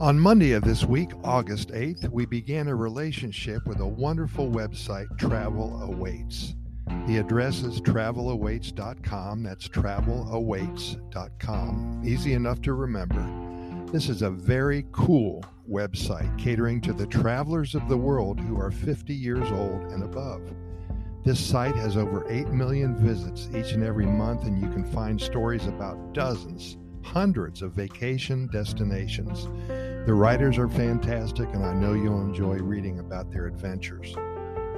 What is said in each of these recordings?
On Monday of this week, August 8th, we began a relationship with a wonderful website, Travel Awaits. The address is travelawaits.com. That's travelawaits.com. Easy enough to remember. This is a very cool website catering to the travelers of the world who are 50 years old and above. This site has over 8 million visits each and every month, and you can find stories about dozens, hundreds of vacation destinations. The writers are fantastic, and I know you'll enjoy reading about their adventures.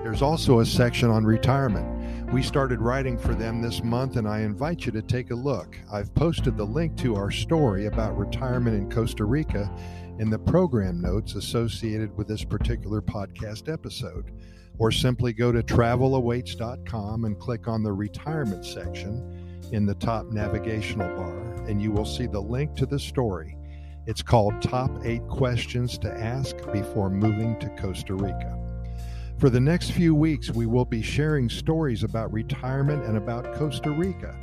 There's also a section on retirement. We started writing for them this month, and I invite you to take a look. I've posted the link to our story about retirement in Costa Rica in the program notes associated with this particular podcast episode. Or simply go to travelawaits.com and click on the retirement section in the top navigational bar, and you will see the link to the story. It's called Top 8 Questions to Ask Before Moving to Costa Rica. For the next few weeks, we will be sharing stories about retirement and about Costa Rica,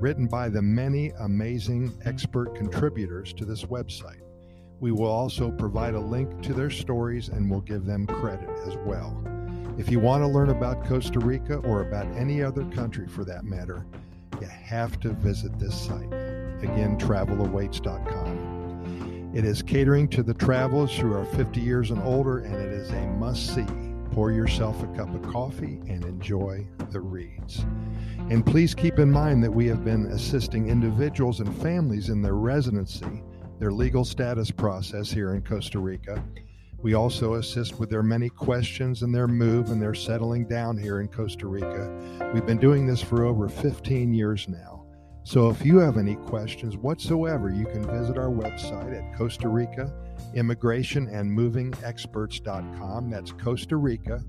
written by the many amazing expert contributors to this website. We will also provide a link to their stories and will give them credit as well. If you want to learn about Costa Rica or about any other country for that matter, you have to visit this site. Again, travelawaits.com. It is catering to the travelers who are 50 years and older, and it is a must see. Pour yourself a cup of coffee and enjoy the reads. And please keep in mind that we have been assisting individuals and families in their residency, their legal status process here in Costa Rica. We also assist with their many questions and their move and their settling down here in Costa Rica. We've been doing this for over 15 years now. So if you have any questions whatsoever, you can visit our website at Costa Rica Immigration and Moving Experts.com. That's Costa Rica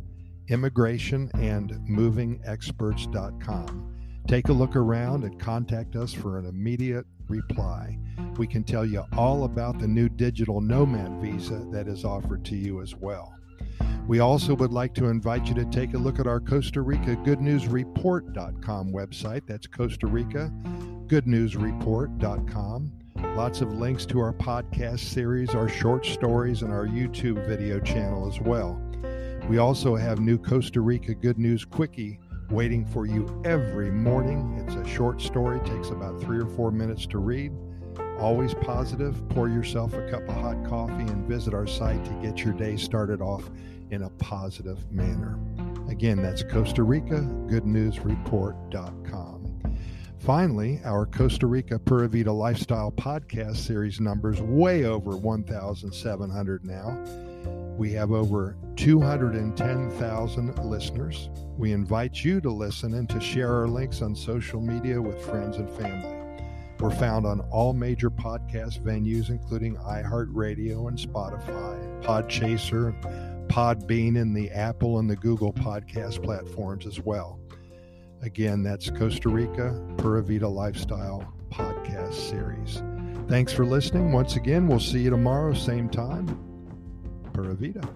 Immigration and Moving Experts.com. Take a look around and contact us for an immediate reply. We can tell you all about the new digital nomad visa that is offered to you as well. We also would like to invite you to take a look at our Costa Rica Good News Report.com website. That's Costa Rica Good News Report.com. Lots of links to our podcast series, our short stories, and our YouTube video channel as well. We also have new Costa Rica Good News Quickie waiting for you every morning. It's a short story, takes about three or four minutes to read. Always positive. Pour yourself a cup of hot coffee and visit our site to get your day started off in a positive manner. Again, that's Costa Rica Good News Report.com. Finally, our Costa Rica Pura Vida Lifestyle podcast series numbers way over 1,700 now. We have over 210,000 listeners. We invite you to listen and to share our links on social media with friends and family. We're found on all major podcast venues, including iHeartRadio and Spotify, Podchaser, Podbean, and the Apple and the Google podcast platforms as well. Again, that's Costa Rica Pura Vida Lifestyle podcast series. Thanks for listening. Once again, we'll see you tomorrow, same time. Pura Vida.